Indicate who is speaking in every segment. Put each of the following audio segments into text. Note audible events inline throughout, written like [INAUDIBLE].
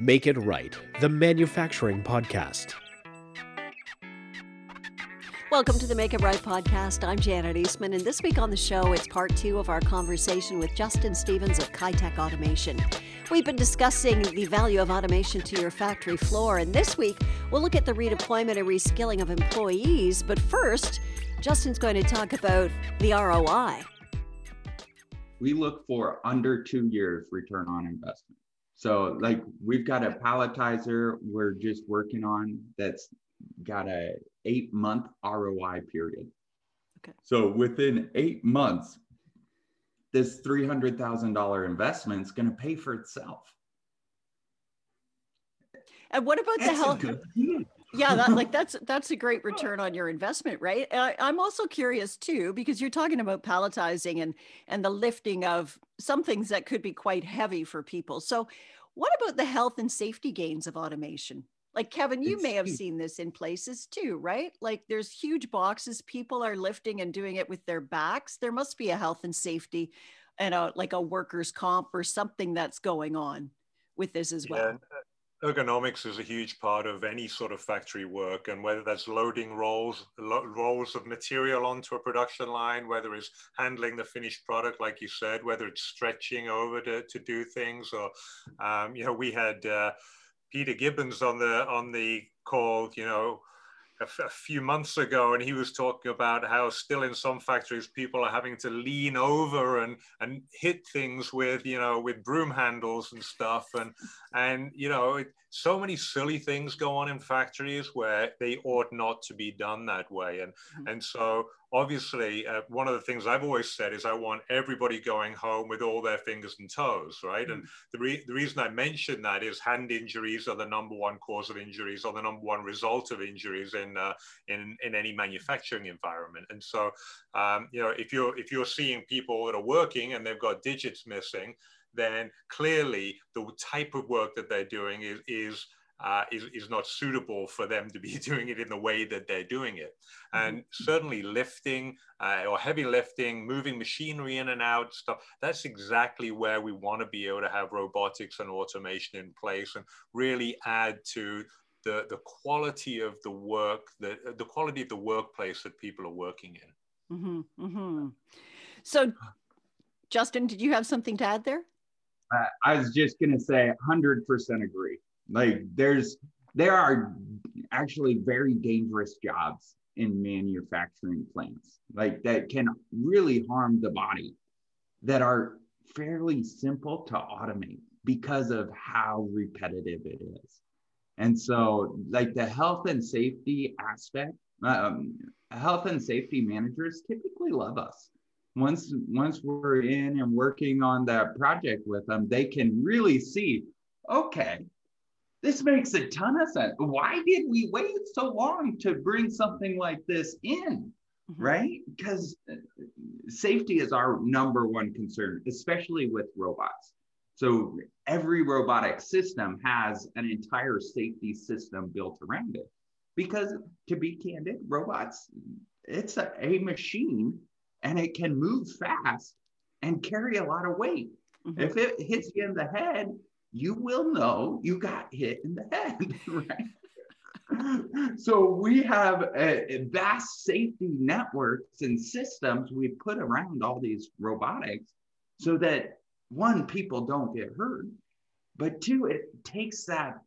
Speaker 1: Make It Right, the manufacturing podcast.
Speaker 2: Welcome to the Make It Right podcast. I'm Janet Eastman, and this week on the show, it's part two of our conversation with Justin Stevens of Kitech Automation. We've been discussing the value of automation to your factory floor, and this week we'll look at the redeployment and reskilling of employees. But first, Justin's going to talk about the ROI.
Speaker 3: We look for under two years return on investment. So, like, we've got a palletizer we're just working on that's got a eight month ROI period. Okay. So within eight months, this $300,000 investment is going to pay for itself.
Speaker 2: And what about that's the health? Yeah, that, like that's [LAUGHS] that's a great return on your investment, right? I, I'm also curious too because you're talking about palletizing and and the lifting of some things that could be quite heavy for people. So, what about the health and safety gains of automation? Like Kevin, you it's may have huge. seen this in places too, right? Like there's huge boxes, people are lifting and doing it with their backs. There must be a health and safety and a like a workers' comp or something that's going on with this as well.
Speaker 4: Yeah. Ergonomics is a huge part of any sort of factory work, and whether that's loading rolls, lo- rolls of material onto a production line, whether it's handling the finished product, like you said, whether it's stretching over to, to do things, or um, you know, we had uh, Peter Gibbons on the on the call, you know, a, f- a few months ago, and he was talking about how still in some factories people are having to lean over and and hit things with you know with broom handles and stuff, and and you know it, so many silly things go on in factories where they ought not to be done that way, and mm-hmm. and so obviously, uh, one of the things I've always said is I want everybody going home with all their fingers and toes, right? Mm. And the, re- the reason I mention that is hand injuries are the number one cause of injuries, or the number one result of injuries in uh, in in any manufacturing environment. And so, um, you know, if you're if you're seeing people that are working and they've got digits missing, then clearly the type of work that they're doing is is uh, is, is not suitable for them to be [LAUGHS] doing it in the way that they're doing it. Mm-hmm. And certainly lifting uh, or heavy lifting, moving machinery in and out, stuff, that's exactly where we want to be able to have robotics and automation in place and really add to the, the quality of the work, the, the quality of the workplace that people are working in.
Speaker 2: Mm-hmm, mm-hmm. So, Justin, did you have something to add there?
Speaker 3: Uh, I was just going to say 100% agree. Like there's there are actually very dangerous jobs in manufacturing plants, like that can really harm the body, that are fairly simple to automate because of how repetitive it is. And so, like the health and safety aspect, um, health and safety managers typically love us. Once once we're in and working on that project with them, they can really see, okay, this makes a ton of sense. Why did we wait so long to bring something like this in? Mm-hmm. Right? Because uh, safety is our number one concern, especially with robots. So every robotic system has an entire safety system built around it. Because to be candid, robots, it's a, a machine and it can move fast and carry a lot of weight. Mm-hmm. If it hits you in the head, you will know you got hit in the head, [LAUGHS] right? so we have a, a vast safety networks and systems we put around all these robotics so that one, people don't get hurt, but two, it takes that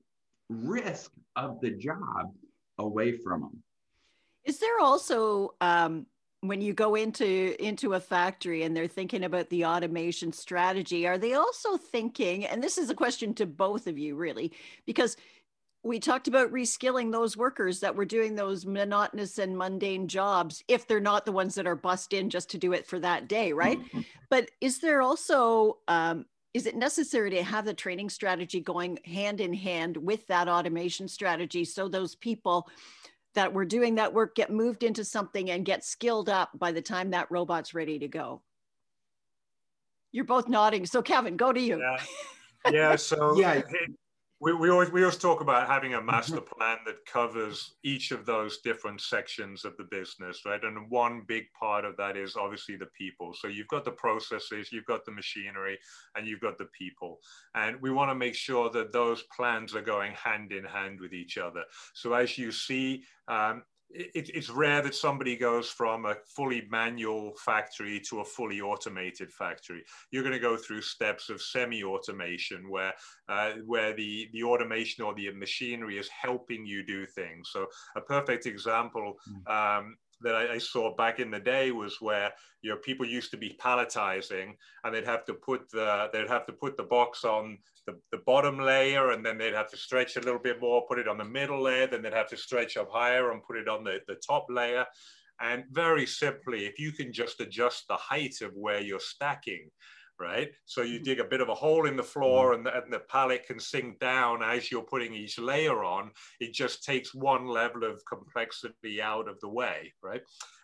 Speaker 3: risk of the job away from them.
Speaker 2: Is there also um, when you go into into a factory and they're thinking about the automation strategy are they also thinking and this is a question to both of you really because we talked about reskilling those workers that were doing those monotonous and mundane jobs if they're not the ones that are bust in just to do it for that day right mm-hmm. but is there also um, is it necessary to have the training strategy going hand in hand with that automation strategy so those people that were doing that work get moved into something and get skilled up by the time that robot's ready to go. You're both nodding. So Kevin, go to you.
Speaker 4: Yeah. [LAUGHS] yeah so yeah. We, we always we always talk about having a master plan that covers each of those different sections of the business, right? And one big part of that is obviously the people. So you've got the processes, you've got the machinery, and you've got the people. And we want to make sure that those plans are going hand in hand with each other. So as you see um, it, it's rare that somebody goes from a fully manual factory to a fully automated factory. You're going to go through steps of semi-automation where uh, where the the automation or the machinery is helping you do things. So a perfect example hmm. um, that I, I, saw back in the day was where you know people used to be palletizing and they'd have to put the they'd have to put the box on the, the bottom layer and then they'd have to stretch a little bit more put it on the middle layer then they'd have to stretch up higher and put it on the, the top layer. And very simply if you can just adjust the height of where you're stacking right? So you dig a bit of a hole in the floor mm-hmm. and the, and the pallet can sink down as you're putting each layer on. It just takes one level of complexity out of the way, right?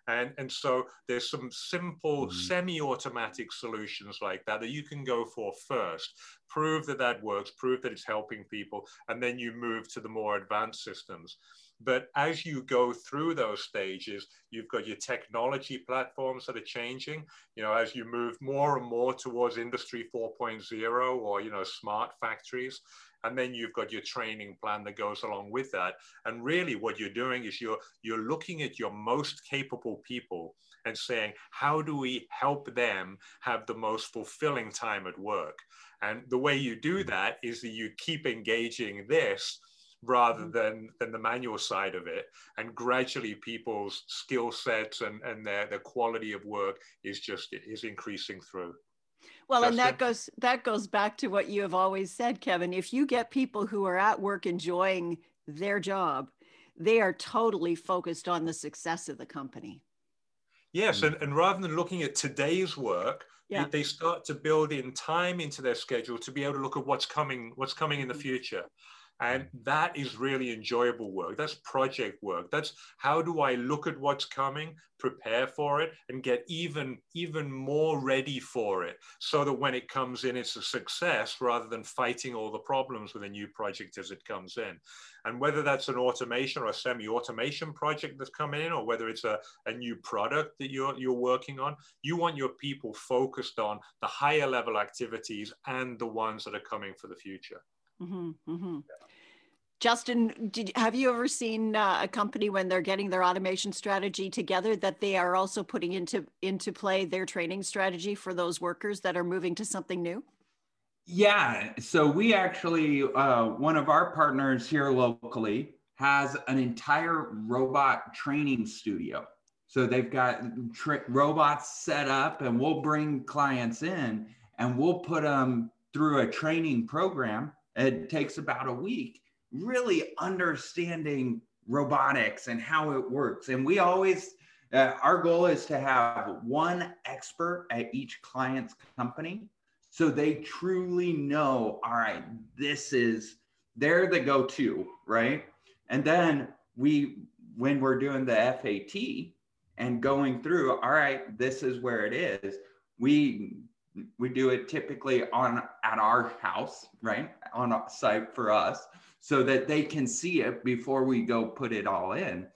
Speaker 4: And, and so there's some simple mm-hmm. semi-automatic solutions like that that you can go for first. Prove that that works, prove that it's helping people, and then you move to the more advanced systems. But as you go through those stages, you've got your technology platforms that are changing. You know, as you move more and more towards Industry 4.0 or, you know, smart factories, and then you've got your training plan that goes along with that. And really what you're doing is you're, you're looking at your most capable people and saying, how do we help them have the most fulfilling time at work? And the way you do that is that you keep engaging this rather mm. than than the manual side of it and gradually people's skill sets and and their, their quality of work is just is increasing through
Speaker 2: well Justin? and that goes that goes back to what you have always said kevin if you get people who are at work enjoying their job they are totally focused on the success of the company
Speaker 4: yes and, and rather than looking at today's work yeah. they start to build in time into their schedule to be able to look at what's coming what's coming in the mm. future and that is really enjoyable work. That's project work. That's how do I look at what's coming, prepare for it, and get even, even more ready for it so that when it comes in, it's a success rather than fighting all the problems with a new project as it comes in. And whether that's an automation or a semi-automation project that's coming in, or whether it's a, a new product that you're, you're working on, you want your people focused on the higher level activities and the ones that are coming for the future. Mm-hmm,
Speaker 2: mm-hmm. Justin, did, have you ever seen uh, a company when they're getting their automation strategy together that they are also putting into into play their training strategy for those workers that are moving to something new?
Speaker 3: Yeah, so we actually uh, one of our partners here locally has an entire robot training studio. So they've got tra- robots set up, and we'll bring clients in and we'll put them through a training program. It takes about a week really understanding robotics and how it works. And we always, uh, our goal is to have one expert at each client's company so they truly know, all right, this is, they're the go to, right? And then we, when we're doing the FAT and going through, all right, this is where it is, we we do it typically on at our house right on site for us so that they can see it before we go put it all in.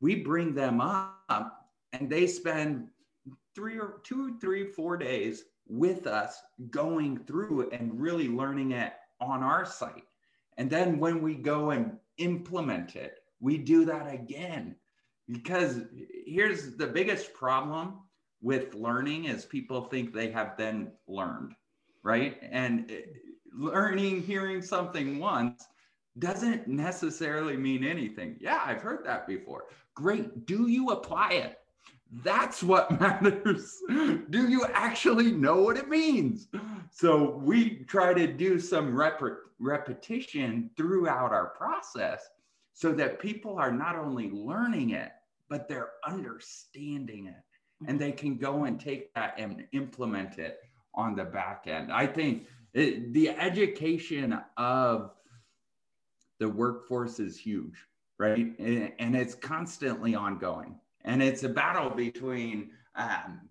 Speaker 3: We bring them up and they spend three or two, three, four days with us going through and really learning it on our site. And then when we go and implement it, we do that again. Because here's the biggest problem with learning is people think they have then learned, right? And uh, learning, hearing something once doesn't necessarily mean anything. Yeah, I've heard that before. Great. Do you apply it? That's what [LAUGHS] matters. do you actually know what it means? So we try to do some rep- repetition throughout our process so that people are not only learning it, but they're understanding it and they can go and take that and implement it on the back end. I think it, the education of the workforce is huge, right? And, and it's constantly ongoing. And it's a battle between um,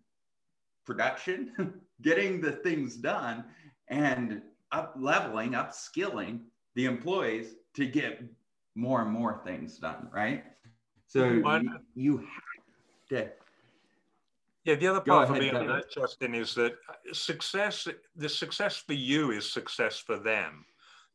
Speaker 3: production, [LAUGHS] getting the things done, and up leveling, upskilling the employees to get more and more things done, right? So you, you have to
Speaker 4: yeah, the other part for me on that, Justin, is that success, the success for you is success for them.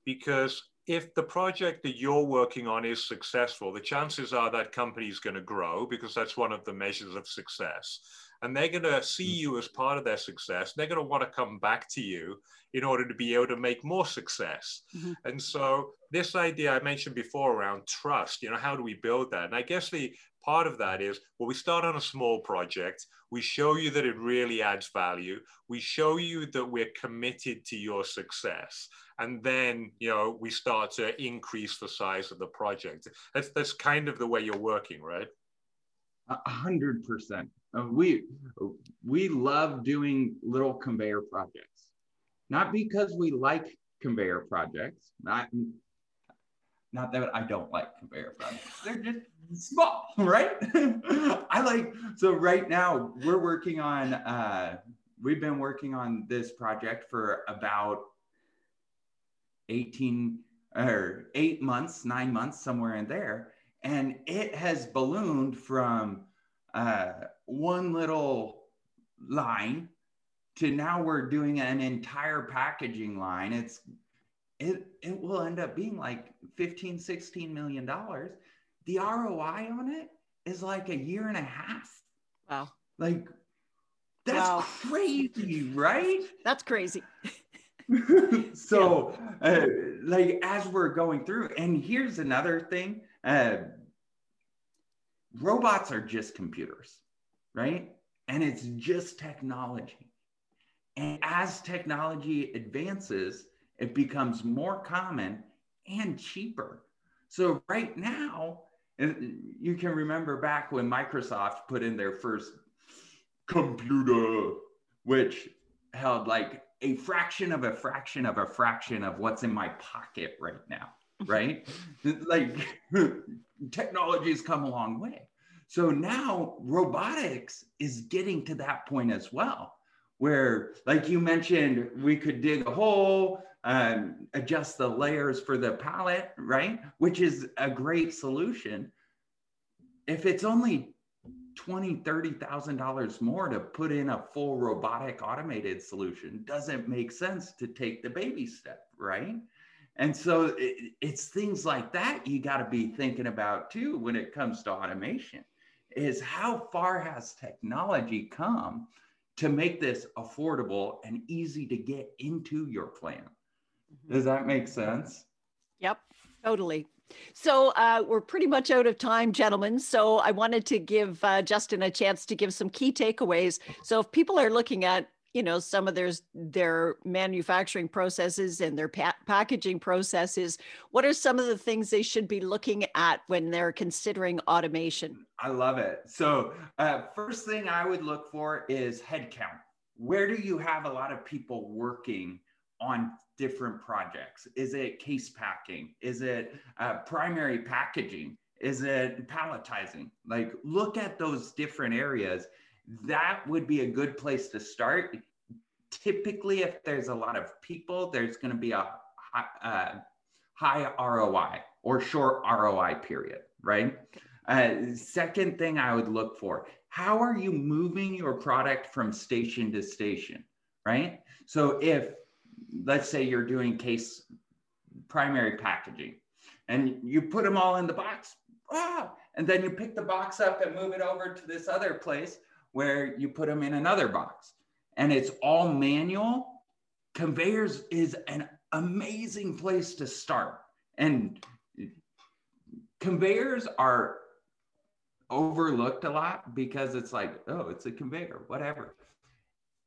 Speaker 4: Because if the project that you're working on is successful, the chances are that company is going to grow because that's one of the measures of success. And they're going to see you as part of their success. They're going to want to come back to you in order to be able to make more success. Mm-hmm. And so, this idea I mentioned before around trust, you know, how do we build that? And I guess the part of that is well, we start on a small project, we show you that it really adds value, we show you that we're committed to your success. And then, you know, we start to increase the size of the project. That's that's kind of the way you're working, right?
Speaker 3: A hundred percent. Uh, we we love doing little conveyor projects, not because we like conveyor projects. Not not that I don't like conveyor projects. They're just small, [LAUGHS] right? [LAUGHS] I like so right now we're working on uh we've been working on this project for about 18 or 8 months, 9 months somewhere in there and it has ballooned from uh one little line to now we're doing an entire packaging line. It's it it will end up being like 15 16 million dollars. The roi on it is like a year and a half.
Speaker 2: Wow.
Speaker 3: Like that's wow. crazy right? [LAUGHS]
Speaker 2: That's crazy. [LAUGHS]
Speaker 3: So yeah. uh, like as we're going through and here's another thing uh, robots are just computers right? And it's just technology. And as technology advances it becomes more common and cheaper. So right now, uh, you can remember back when Microsoft put in their first computer, which held like a fraction of a fraction of a fraction of what's in my pocket right now, [LAUGHS] right? like [LAUGHS] technology has come a long way. So now robotics is getting to that point as well, where, like you mentioned, we could dig a hole, um, adjust the layers for the pallet, right? Which is a great solution. If it's only twenty, thirty thousand dollars more to put in a full robotic automated solution, doesn't make sense to take the baby step, right? And so it, it's things like that you got to be thinking about too when it comes to automation. Is how far has technology come to make this affordable and easy to get into your plan? Mm-hmm. Does that make sense?
Speaker 2: Yep, totally. So uh, we're pretty much out of time, gentlemen. So I wanted to give uh, Justin a chance to give some key takeaways. So if people are looking at, you know, some of their their manufacturing processes and their pa- packaging processes, what are some of the things they should be looking at when they're considering automation?
Speaker 3: I love it. So uh, first thing I would look for is headcount. Where do you have a lot of people working on different projects? Is it case packing? Is it uh, primary packaging? Is it palletizing? Like, look at those different areas. That would be a good place to start. Typically, if there's a lot of people, there's going to be a high, uh, high ROI or short ROI period, right? Uh, second thing I would look for how are you moving your product from station to station, right? So if let's say you're doing case primary packaging and you put them all in the box ah, and then you pick the box up and move it over to this other place where you put them in another box. And it's all manual. Conveyors is an amazing place to start. And conveyors are overlooked a lot because it's like oh it's a conveyor whatever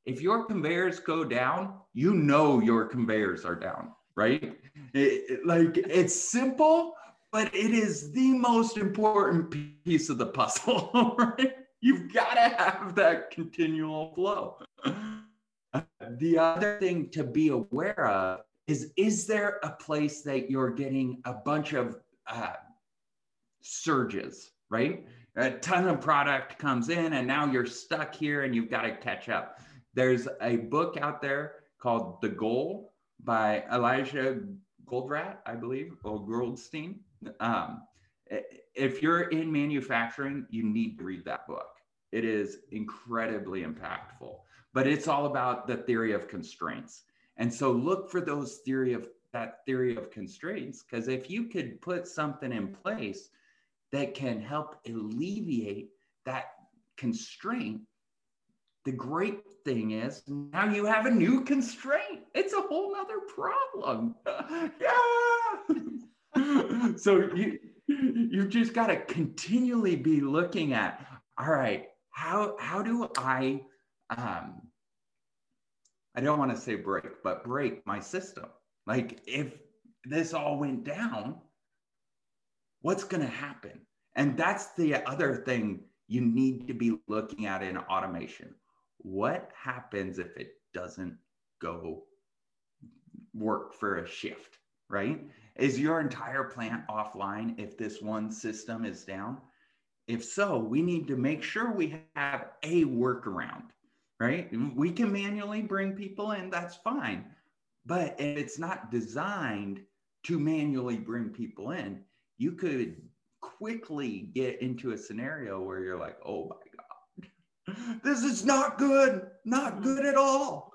Speaker 3: if your conveyors go down, you know your conveyors are down, right? It, it, like it's simple, but it is the most important piece of the puzzle, [LAUGHS] right? You've got to have that continual flow. The other thing to be aware of is is there a place that you're getting a bunch of uh, surges, right? A ton of product comes in and now you're stuck here and you've got to catch up there's a book out there called The Goal by Elijah Goldratt, I believe, or Goldstein. Um, if you're in manufacturing, you need to read that book. It is incredibly impactful, but it's all about the theory of constraints. And so look for those theory of that theory of constraints, because if you could put something in place that can help alleviate that constraint, the great thing is now you have a new constraint. It's a whole nother problem. [LAUGHS] yeah. [LAUGHS] so you you've just got to continually be looking at all right how how do i um i don't want to say break but break my system like if this all went down what's going to happen and that's the other thing you need to be looking at in automation what happens if it doesn't go work for a shift right is your entire plant offline if this one system is down? If so, we need to make sure we have a workaround, right? We can manually bring people in, that's fine. But if it's not designed to manually bring people in, you could quickly get into a scenario where you're like, oh my this is not good, not mm-hmm. good at all.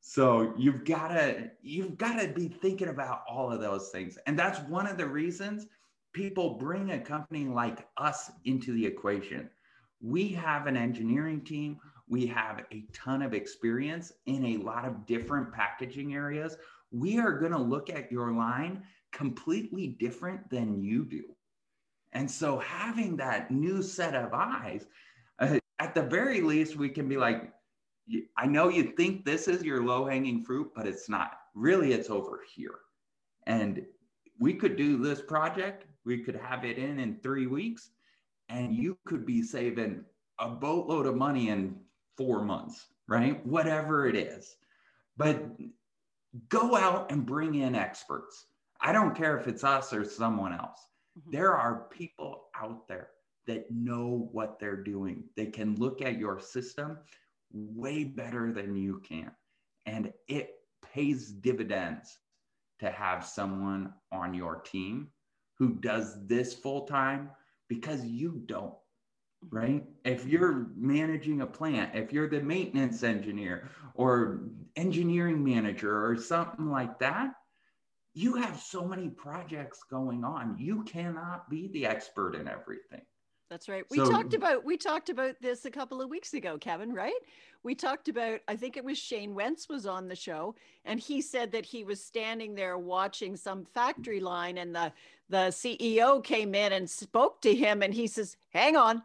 Speaker 3: So you've got to you've got to be thinking about all of those things. And that's one of the reasons people bring a company like us into the equation. We have an engineering team. We have a ton of experience in a lot of different packaging areas. We are going to look at your line completely different than you do. And so having that new set of eyes at the very least we can be like I know you think this is your low hanging fruit, but it's not. Really, it's over here. And we could do this project, we could have it in in three weeks, and you could be saving a boatload of money in four months, right? Whatever it is. But go out and bring in experts. I don't care if it's us or someone else. Mm-hmm. There are people out there that know what they're doing. They can look at your system way better than you can. And it pays dividends to have someone on your team who does this full time because you don't, mm-hmm. right? If you're managing a plant, if you're the maintenance engineer or engineering manager or something like that, you have so many projects going on. You cannot be the expert in everything.
Speaker 2: That's right. We so, talked about we talked about this a couple of weeks ago, Kevin, right? We talked about I think it was Shane Wentz was on the show and he said that he was standing there watching some factory line and the the CEO came in and spoke to him and he says, "Hang on."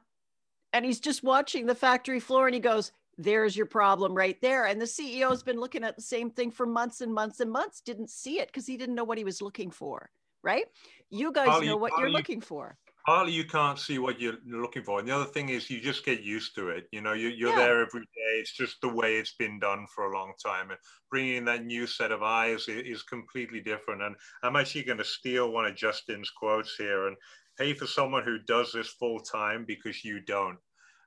Speaker 2: And he's just watching the factory floor and he goes, "There's your problem right there." And the CEO has been looking at the same thing for months and months and months, didn't see it because he didn't know what he was looking for, right? You guys know what you're looking for
Speaker 4: partly you can't see what you're looking for and the other thing is you just get used to it you know you, are yeah. there every day it's just the way it's been done for a long time and bringing that new set of eyes is, completely different and i'm actually going to steal one of justin's quotes here and pay for someone who does this full time because you don't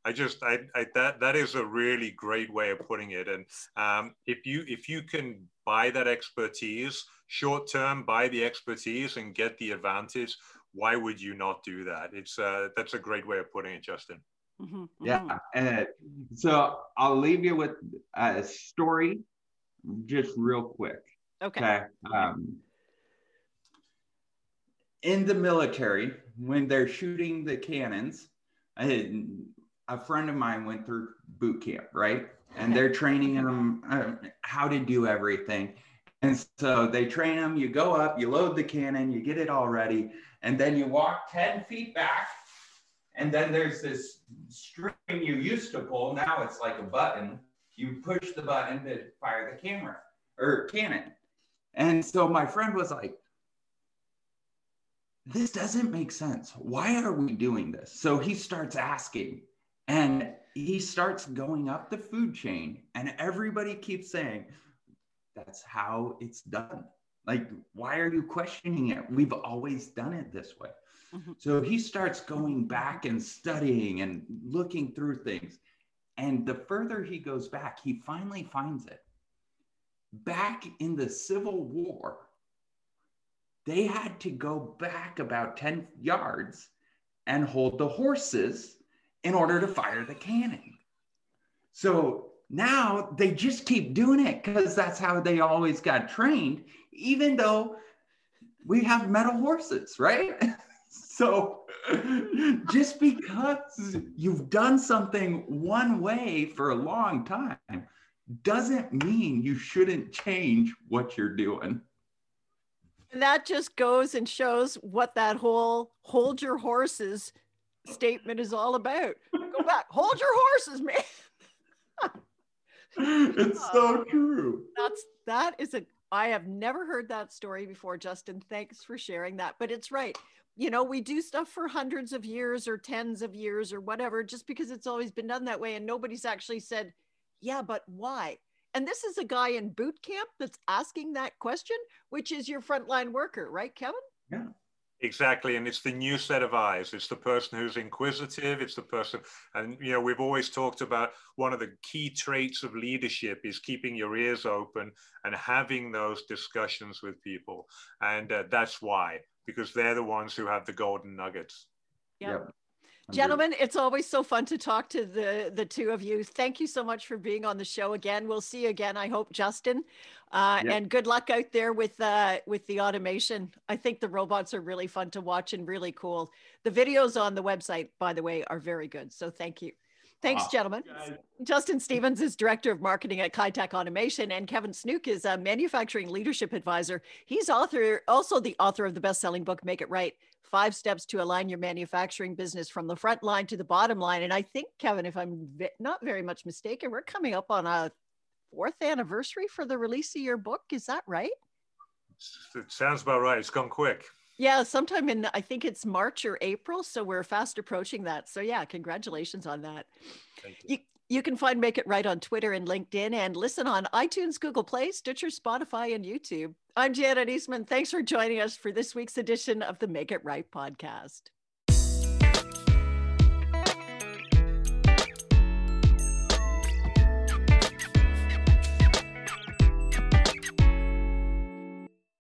Speaker 4: I just I, I, that that is a really great way of putting it. And um, if you if you can buy that expertise short term, buy the expertise and get the advantage why would you not do that? It's uh, that's a great way of putting it, Justin.
Speaker 3: Mm-hmm, yeah, mm-hmm. and so I'll leave you with a story, just real quick.
Speaker 2: Okay. okay?
Speaker 3: Um, in the military, when they're shooting the cannons, I, a friend of mine went through boot camp, right? And they're training them uh, how to do everything. And so they train them. You go up, you load the cannon, you get it all ready, and then you walk 10 feet back and then there's this string you used to pull now it's like a button. You push the button to fire the camera or cannon. And so my friend was like this doesn't make sense. Why are we doing this? So he starts asking and he starts going up the food chain and everybody keeps saying that's how it's done like, why are you questioning it? We've always done it this way. Mm-hmm. So he starts going back and studying and looking through things. And the further he goes back, he finally finds it. Back in the Civil War, they had to go back about 10 yards and hold the horses in order to fire the cannon. So now they just keep doing it because that's how they always got trained, even though we have metal horses, right? [LAUGHS] so [LAUGHS] just because you've done something one way for a long time doesn't mean you shouldn't change what you're doing.
Speaker 2: And that just goes and shows what that whole hold your horses statement is all about. Go back, hold your horses, man. [LAUGHS] [LAUGHS]
Speaker 3: it's so oh, true.
Speaker 2: That's that is a I have never heard that story before, Justin. Thanks for sharing that. But it's right. You know, we do stuff for hundreds of years or tens of years or whatever, just because it's always been done that way. And nobody's actually said, yeah, but why? And this is a guy in boot camp that's asking that question, which is your frontline worker, right, Kevin?
Speaker 3: Yeah.
Speaker 4: Exactly. And it's the new set of eyes. It's the person who's inquisitive. It's the person, and you know, we've always talked about one of the key traits of leadership is keeping your ears open and having those discussions with people. And uh, that's why, because they're the ones who have the golden nuggets.
Speaker 2: Yep. Gentlemen, it's always so fun to talk to the the two of you. Thank you so much for being on the show again. We'll see you again. I hope, Justin, uh, yep. and good luck out there with uh, with the automation. I think the robots are really fun to watch and really cool. The videos on the website, by the way, are very good. So thank you. Thanks, gentlemen. Justin Stevens is Director of Marketing at Kitech Automation, and Kevin Snook is a Manufacturing Leadership Advisor. He's author, also the author of the best-selling book, Make It Right, Five Steps to Align Your Manufacturing Business from the Front Line to the Bottom Line. And I think, Kevin, if I'm not very much mistaken, we're coming up on a fourth anniversary for the release of your book. Is that right?
Speaker 4: It sounds about right. It's gone quick.
Speaker 2: Yeah, sometime in I think it's March or April, so we're fast approaching that. So yeah, congratulations on that.
Speaker 4: Thank you.
Speaker 2: you you can find Make It Right on Twitter and LinkedIn and listen on iTunes, Google Play, Stitcher, Spotify, and YouTube. I'm Janet Eastman. Thanks for joining us for this week's edition of the Make It Right podcast.